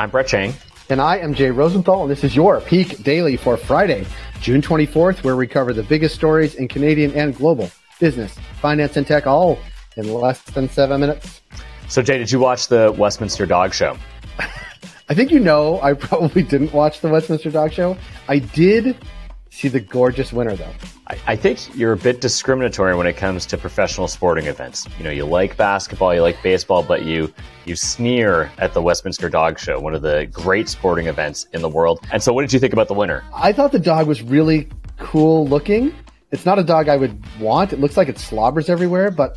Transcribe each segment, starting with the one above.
I'm Brett Chang. And I am Jay Rosenthal, and this is your Peak Daily for Friday, June 24th, where we cover the biggest stories in Canadian and global business, finance, and tech, all in less than seven minutes. So, Jay, did you watch the Westminster Dog Show? I think you know I probably didn't watch the Westminster Dog Show. I did see the gorgeous winner, though. I, I, think you're a bit discriminatory when it comes to professional sporting events. You know, you like basketball, you like baseball, but you you sneer at the Westminster Dog Show, one of the great sporting events in the world. And so, what did you think about the winner? I thought the dog was really cool looking. It's not a dog I would want. It looks like it slobbers everywhere, but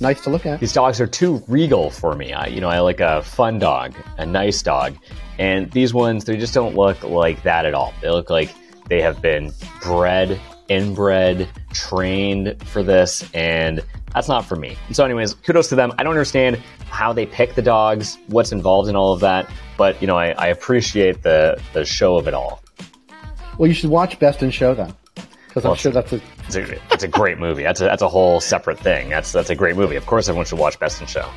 nice to look at. These dogs are too regal for me. I, you know, I like a fun dog, a nice dog, and these ones they just don't look like that at all. They look like they have been bred, inbred, trained for this, and that's not for me. so, anyways, kudos to them. I don't understand how they pick the dogs, what's involved in all of that, but you know, I, I appreciate the the show of it all. Well, you should watch Best in Show then because well, I'm sure that's a it's, a it's a great movie. That's a, that's a whole separate thing. That's that's a great movie. Of course, everyone should watch Best in Show.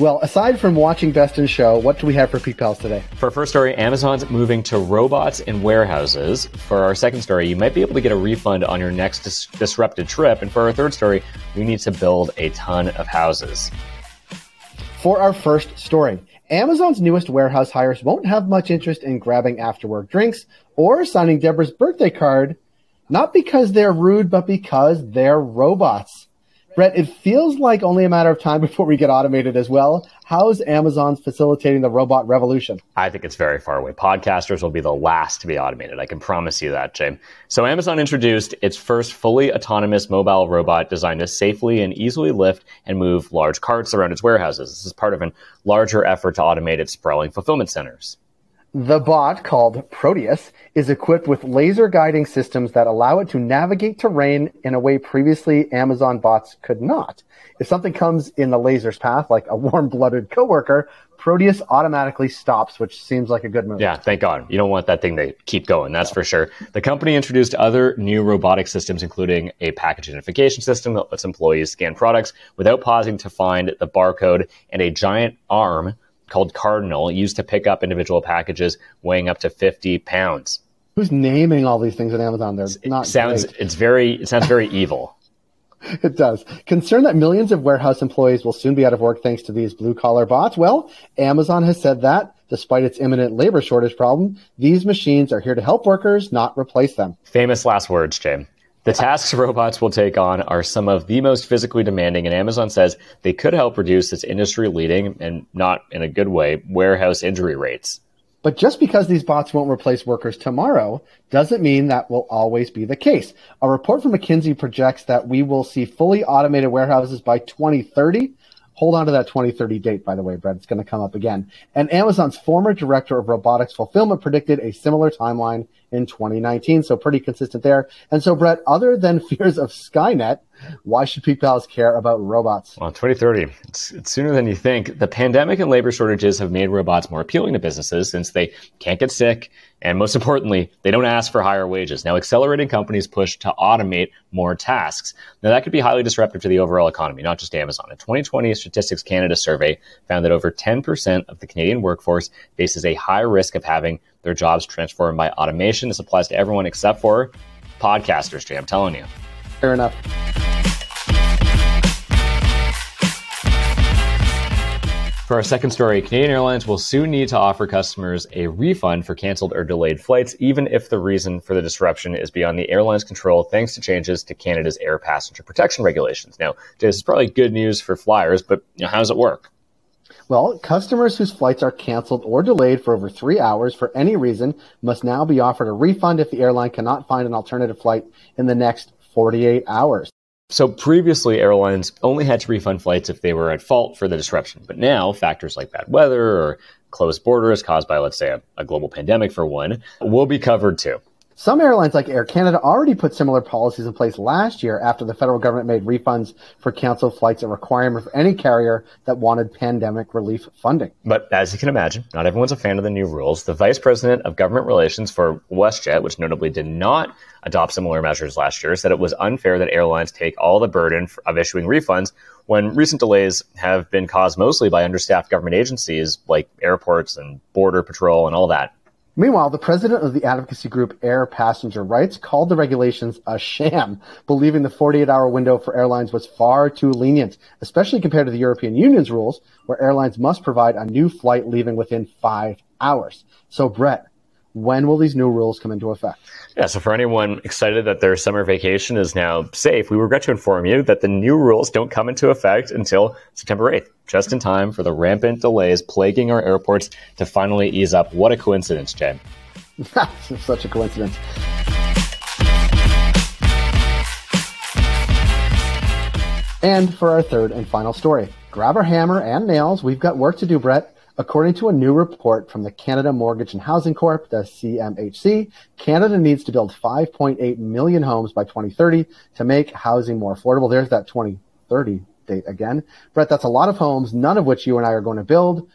Well, aside from watching Best in Show, what do we have for Peak Pals today? For our first story, Amazon's moving to robots in warehouses. For our second story, you might be able to get a refund on your next dis- disrupted trip. And for our third story, we need to build a ton of houses. For our first story, Amazon's newest warehouse hires won't have much interest in grabbing after work drinks or signing Deborah's birthday card not because they're rude, but because they're robots. Brett, it feels like only a matter of time before we get automated as well. How is Amazon facilitating the robot revolution? I think it's very far away. Podcasters will be the last to be automated. I can promise you that, Jim. So Amazon introduced its first fully autonomous mobile robot designed to safely and easily lift and move large carts around its warehouses. This is part of a larger effort to automate its sprawling fulfillment centers. The bot, called Proteus, is equipped with laser guiding systems that allow it to navigate terrain in a way previously Amazon bots could not. If something comes in the laser's path, like a warm-blooded coworker, Proteus automatically stops, which seems like a good move. Yeah, thank God. You don't want that thing to keep going, that's for sure. The company introduced other new robotic systems, including a package identification system that lets employees scan products without pausing to find the barcode and a giant arm called Cardinal used to pick up individual packages weighing up to 50 pounds. Who's naming all these things at Amazon? They're not it sounds great. it's very it sounds very evil. It does. Concerned that millions of warehouse employees will soon be out of work thanks to these blue collar bots? Well, Amazon has said that despite its imminent labor shortage problem, these machines are here to help workers, not replace them. Famous last words, Jim. The tasks robots will take on are some of the most physically demanding, and Amazon says they could help reduce its industry leading and not in a good way warehouse injury rates. But just because these bots won't replace workers tomorrow doesn't mean that will always be the case. A report from McKinsey projects that we will see fully automated warehouses by 2030. Hold on to that 2030 date, by the way, Brett. It's going to come up again. And Amazon's former director of robotics fulfillment predicted a similar timeline in 2019. So pretty consistent there. And so, Brett, other than fears of Skynet, why should Peak Pals care about robots? Well, 2030, it's, it's, sooner than you think. The pandemic and labor shortages have made robots more appealing to businesses since they can't get sick. And most importantly, they don't ask for higher wages. Now, accelerating companies push to automate more tasks. Now, that could be highly disruptive to the overall economy, not just Amazon. A 2020 Statistics Canada survey found that over 10% of the Canadian workforce faces a high risk of having their jobs transformed by automation. This applies to everyone except for podcasters, Jay. I'm telling you. Fair enough. For our second story, Canadian Airlines will soon need to offer customers a refund for canceled or delayed flights, even if the reason for the disruption is beyond the airline's control, thanks to changes to Canada's air passenger protection regulations. Now, this is probably good news for flyers, but you know, how does it work? Well, customers whose flights are canceled or delayed for over three hours for any reason must now be offered a refund if the airline cannot find an alternative flight in the next 48 hours. So previously, airlines only had to refund flights if they were at fault for the disruption. But now, factors like bad weather or closed borders caused by, let's say, a, a global pandemic for one, will be covered too. Some airlines like Air Canada already put similar policies in place last year after the federal government made refunds for canceled flights a requirement for any carrier that wanted pandemic relief funding. But as you can imagine, not everyone's a fan of the new rules. The vice president of government relations for WestJet, which notably did not adopt similar measures last year, said it was unfair that airlines take all the burden of issuing refunds when recent delays have been caused mostly by understaffed government agencies like airports and border patrol and all that. Meanwhile, the president of the advocacy group Air Passenger Rights called the regulations a sham, believing the 48 hour window for airlines was far too lenient, especially compared to the European Union's rules, where airlines must provide a new flight leaving within five hours. So, Brett, when will these new rules come into effect? Yeah, so for anyone excited that their summer vacation is now safe, we regret to inform you that the new rules don't come into effect until September 8th, just in time for the rampant delays plaguing our airports to finally ease up. What a coincidence, Jay. That's such a coincidence. And for our third and final story, grab our hammer and nails. We've got work to do, Brett. According to a new report from the Canada Mortgage and Housing Corp, the CMHC, Canada needs to build 5.8 million homes by 2030 to make housing more affordable. There's that 2030 date again. Brett, that's a lot of homes, none of which you and I are going to build.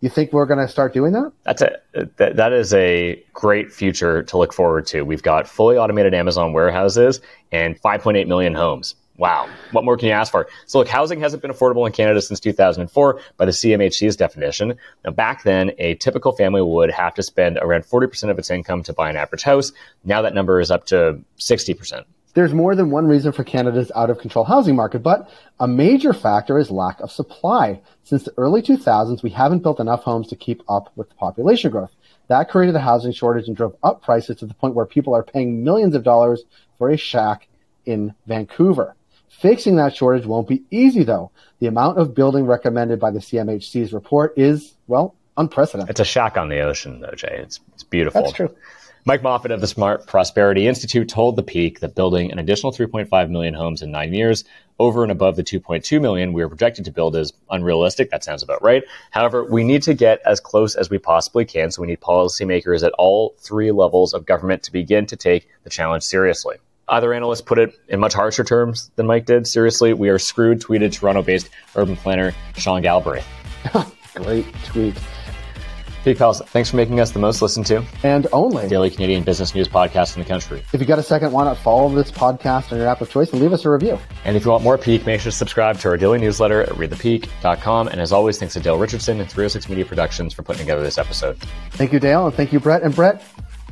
You think we're going to start doing that? That's a that, that is a great future to look forward to. We've got fully automated Amazon warehouses and 5.8 million homes. Wow. What more can you ask for? So look, housing hasn't been affordable in Canada since 2004 by the CMHC's definition. Now, back then, a typical family would have to spend around 40% of its income to buy an average house. Now that number is up to 60%. There's more than one reason for Canada's out of control housing market, but a major factor is lack of supply. Since the early 2000s, we haven't built enough homes to keep up with population growth. That created a housing shortage and drove up prices to the point where people are paying millions of dollars for a shack in Vancouver. Fixing that shortage won't be easy, though. The amount of building recommended by the CMHC's report is, well, unprecedented. It's a shack on the ocean, though, Jay. It's, it's beautiful. That's true. Mike Moffatt of the Smart Prosperity Institute told The Peak that building an additional 3.5 million homes in nine years over and above the 2.2 million we are projected to build is unrealistic. That sounds about right. However, we need to get as close as we possibly can. So we need policymakers at all three levels of government to begin to take the challenge seriously. Other analysts put it in much harsher terms than Mike did. Seriously, we are screwed, tweeted Toronto based urban planner Sean Galbraith. Great tweet. Peak Pals, thanks for making us the most listened to and only daily Canadian business news podcast in the country. If you got a second, why not follow this podcast on your app of choice and leave us a review? And if you want more Peak, make sure to subscribe to our daily newsletter at readthepeak.com. And as always, thanks to Dale Richardson and 306 Media Productions for putting together this episode. Thank you, Dale, and thank you, Brett. And Brett,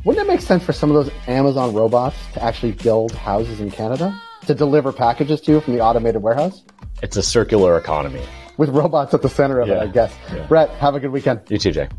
wouldn't it make sense for some of those Amazon robots to actually build houses in Canada to deliver packages to you from the automated warehouse? It's a circular economy. With robots at the center of yeah. it, I guess. Yeah. Brett, have a good weekend. You too, Jay.